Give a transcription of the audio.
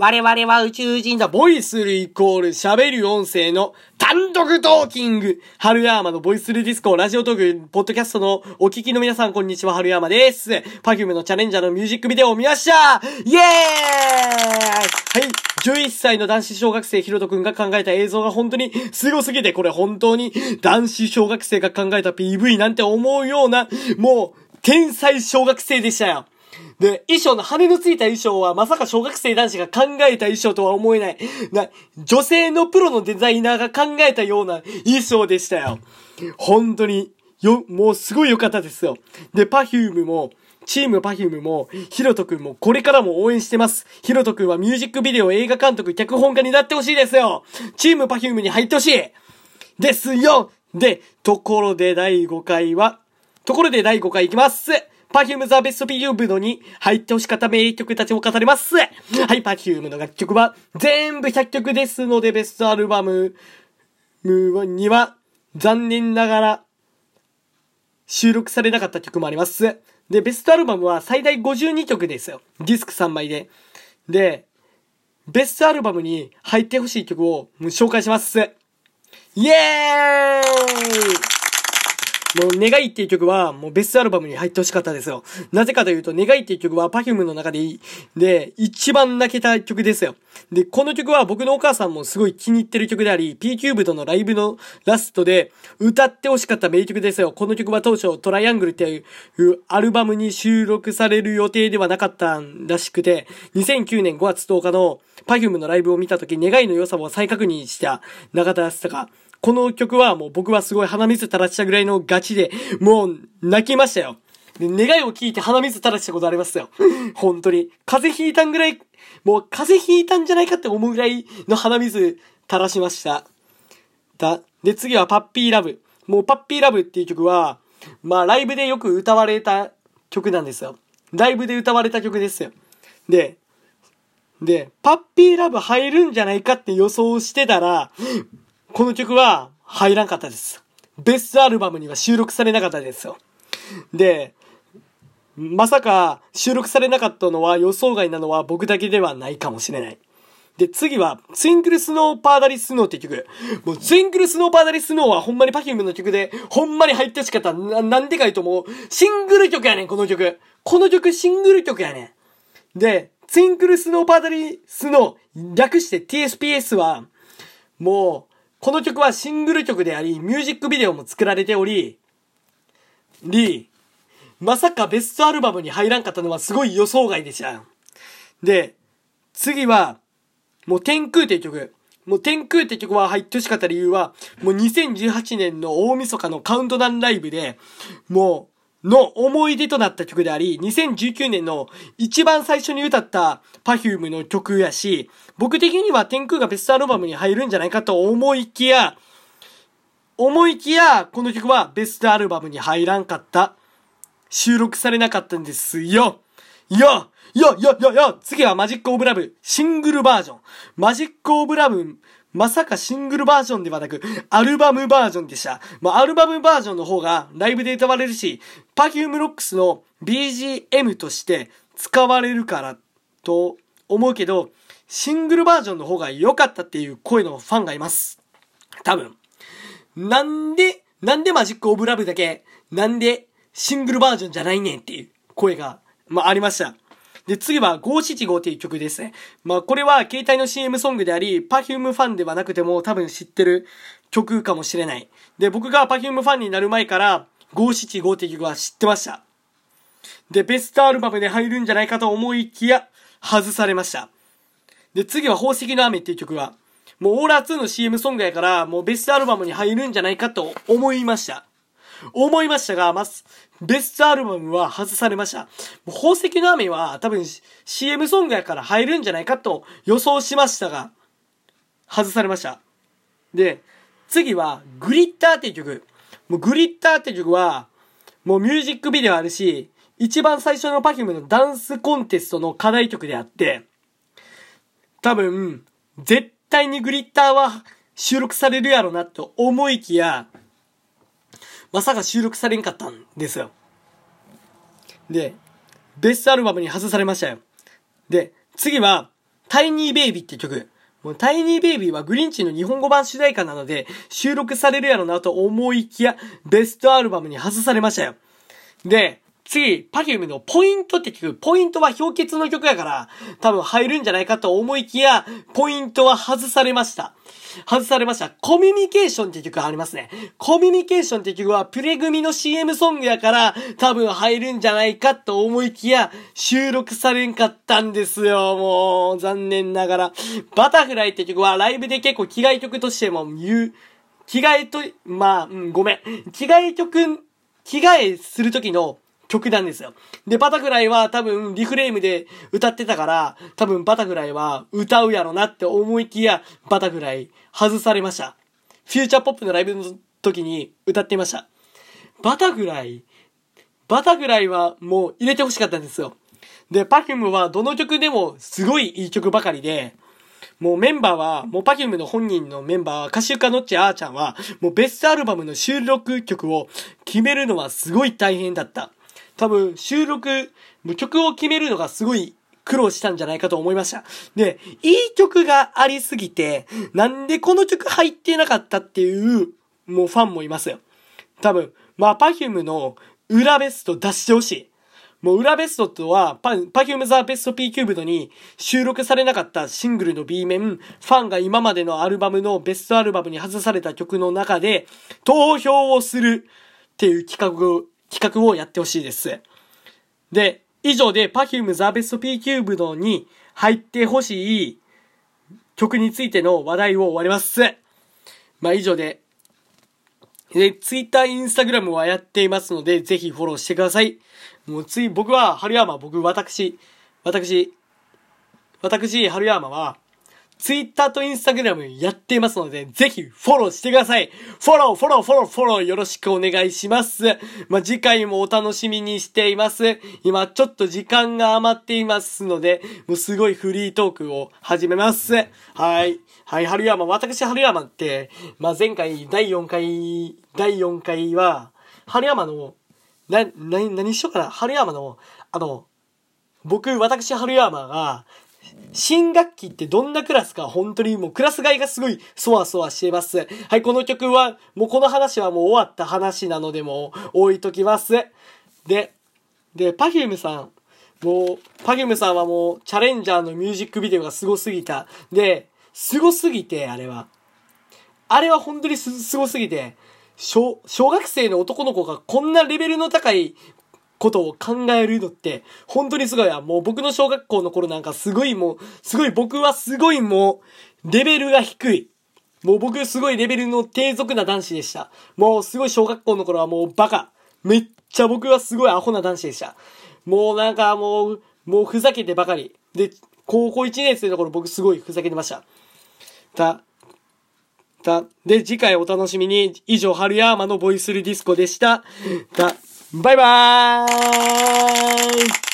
我々は宇宙人だ。ボイスルイコール喋る音声の単独トーキング。春山のボイスルディスコ、ラジオトーク、ポッドキャストのお聞きの皆さん、こんにちは、春山です。パフュムのチャレンジャーのミュージックビデオを見ましたイエーイはい。11歳の男子小学生ヒロトくんが考えた映像が本当にすごすぎて、これ本当に男子小学生が考えた PV なんて思うような、もう、天才小学生でしたよ。で、衣装の羽のついた衣装はまさか小学生男子が考えた衣装とは思えない。な、女性のプロのデザイナーが考えたような衣装でしたよ。本当に、よ、もうすごい良かったですよ。で、パフュームも、チームパフュームも、ヒロトくんもこれからも応援してます。ヒロトくんはミュージックビデオ映画監督脚本家になってほしいですよ。チームパフュームに入ってほしい。ですよで、ところで第5回は、ところで第5回いきます。パフューム The Best P Cubed に入ってほしかった名曲たちを語ります。はい、パフュームの楽曲は全部100曲ですのでベストアルバムには残念ながら収録されなかった曲もあります。で、ベストアルバムは最大52曲ですよ。ディスク3枚で。で、ベストアルバムに入ってほしい曲を紹介します。イエーイもう、願いっていう曲は、もうベストアルバムに入ってほしかったですよ。なぜかというと、願いっていう曲は Perfume の中でいい、で、一番泣けた曲ですよ。で、この曲は僕のお母さんもすごい気に入ってる曲であり、P キューブとのライブのラストで歌ってほしかった名曲ですよ。この曲は当初トライアングルっていうアルバムに収録される予定ではなかったらしくて、2009年5月10日の Perfume のライブを見た時、願いの良さを再確認した中田康隆。この曲はもう僕はすごい鼻水垂らしたぐらいのガチで、もう泣きましたよ。願いを聞いて鼻水垂らしたことありますよ。本当に。風邪ひいたんぐらい、もう風邪ひいたんじゃないかって思うぐらいの鼻水垂らしました。だ。で、次はパッピーラブ。もうパッピーラブっていう曲は、まあライブでよく歌われた曲なんですよ。ライブで歌われた曲ですよ。で、で、パッピーラブ入るんじゃないかって予想してたら、この曲は入らんかったです。ベストアルバムには収録されなかったですよ。で、まさか収録されなかったのは予想外なのは僕だけではないかもしれない。で、次は、ツインクルスノーパーダリスノーって曲。もう、ツインクルスノーパーダリスノーはほんまにパフュームの曲で、ほんまに入ってしかった。な、なんでかいともう、シングル曲やねん、この曲。この曲シングル曲やねん。で、ツインクルスノーパーダリスノー、略して TSPS は、もう、この曲はシングル曲であり、ミュージックビデオも作られており、り、まさかベストアルバムに入らんかったのはすごい予想外でした。で、次は、もう天空っていう曲。もう天空って曲は入ってほしかった理由は、もう2018年の大晦日のカウントダウンライブで、もう、の思い出となった曲であり、2019年の一番最初に歌った Perfume の曲やし、僕的には天空がベストアルバムに入るんじゃないかと思いきや、思いきや、この曲はベストアルバムに入らんかった。収録されなかったんですよ。いや、いや、いや、いや、いや、次はマジックオブラブ、シングルバージョン。マジックオブラブ、まさかシングルバージョンではなく、アルバムバージョンでした。まあ、アルバムバージョンの方がライブで歌われるし、Perfume Rocks の BGM として使われるからと思うけど、シングルバージョンの方が良かったっていう声のファンがいます。多分。なんで、なんでマジックオブラブだけ、なんでシングルバージョンじゃないねんっていう声が、まあ、ありました。で、次は575っていう曲ですね。まあ、これは携帯の CM ソングであり、Perfume ファンではなくても多分知ってる曲かもしれない。で、僕が Perfume ファンになる前から、575っていう曲は知ってました。で、ベストアルバムで入るんじゃないかと思いきや、外されました。で、次は宝石の雨っていう曲は、もうオーラ2の CM ソングやから、もうベストアルバムに入るんじゃないかと思いました。思いましたが、まず、ベストアルバムは外されました。もう宝石の雨は多分 CM ソングやから入るんじゃないかと予想しましたが、外されました。で、次はグリッターっていう曲。もうグリッターっていう曲は、もうミュージックビデオあるし、一番最初の Perfume のダンスコンテストの課題曲であって、多分、絶対にグリッターは収録されるやろなと思いきや、まさか収録されんかったんですよ。で、ベストアルバムに外されましたよ。で、次は、タイニーベイビーって曲。もうタイニーベイビーはグリンチの日本語版主題歌なので収録されるやろなと思いきやベストアルバムに外されましたよ。で、次、パフュームのポイントって曲、ポイントは氷結の曲やから、多分入るんじゃないかと思いきや、ポイントは外されました。外されました。コミュニケーションって曲ありますね。コミュニケーションって曲はプレ組の CM ソングやから、多分入るんじゃないかと思いきや、収録されんかったんですよ。もう、残念ながら。バタフライって曲はライブで結構着替え曲としても言う、着替えと、まあ、うん、ごめん。着替え曲、着替えするときの曲なんですよ。で、バタフライは多分 Reframe で歌ってたから、多分バタフライは歌うやろなって思いきや、バタフライ外されました。 Future Pop のライブの時に歌ってました。バタフライ、バタフライはもう入れてほしかったんですよ。で、 Perfume はどの曲でもすごいいい曲ばかりで、もうメンバーは、もう Perfume の本人のメンバーは、かしゆかのっちあーちゃんは、もうベストアルバムの収録曲を決めるのはすごい大変だった。多分収録、曲を決めるのがすごい苦労したんじゃないかと思いました。で、いい曲がありすぎて、なんでこの曲入ってなかったっていう、もうファンもいますよ。多分、まあ、 Perfume の裏ベスト出してほしい。もう裏ベストとは、パ、パフュームザベスト P キューブドに収録されなかったシングルの B 面、ファンが今までのアルバムのベストアルバムに外された曲の中で投票をするっていう企画を企画をやってほしいです。で、以上で Perfume The Best P キューブドに入ってほしい曲についての話題を終わります。まあ以上で、で、Twitter、Instagram はやっていますので、ぜひフォローしてください。もうつい、僕は、春山、僕、私、私、私、春山は、ツイッターとインスタグラムやっていますので、ぜひフォローしてください。フォロー、フォロー、フォロー、フォローよろしくお願いします。まあ、次回もお楽しみにしています。今ちょっと時間が余っていますので、もうすごいフリートークを始めます。はい。はい、春山、私春山って、まあ、前回第4回、第4回は、春山の、な、な、何しようかな春山の、あの、僕、私春山が、新学期ってどんなクラスか本当にもうクラス替えがすごいそわそわしてます。はい、この曲は、もうこの話はもう終わった話なのでもう置いときます。で、で、 Perfume さん。もう、 Perfume さんはもう、チャレンジャーのミュージックビデオがすごすぎた。で、すごすぎて、あれは。あれは本当にす、すごすぎて、小、小学生の男の子がこんなレベルの高いことを考えるのって、本当にすごいわ。もう僕の小学校の頃なんかすごいもう、すごい僕はすごいもう、レベルが低い。もう僕すごいレベルの低俗な男子でした。もうすごい小学校の頃はもうバカ。めっちゃ僕はすごいアホな男子でした。もうなんかもう、もうふざけてばかり。で、高校1年生の頃僕すごいふざけてました。た、た、で、次回お楽しみに。以上、春山のボイスルディスコでした。た、バイバーイ。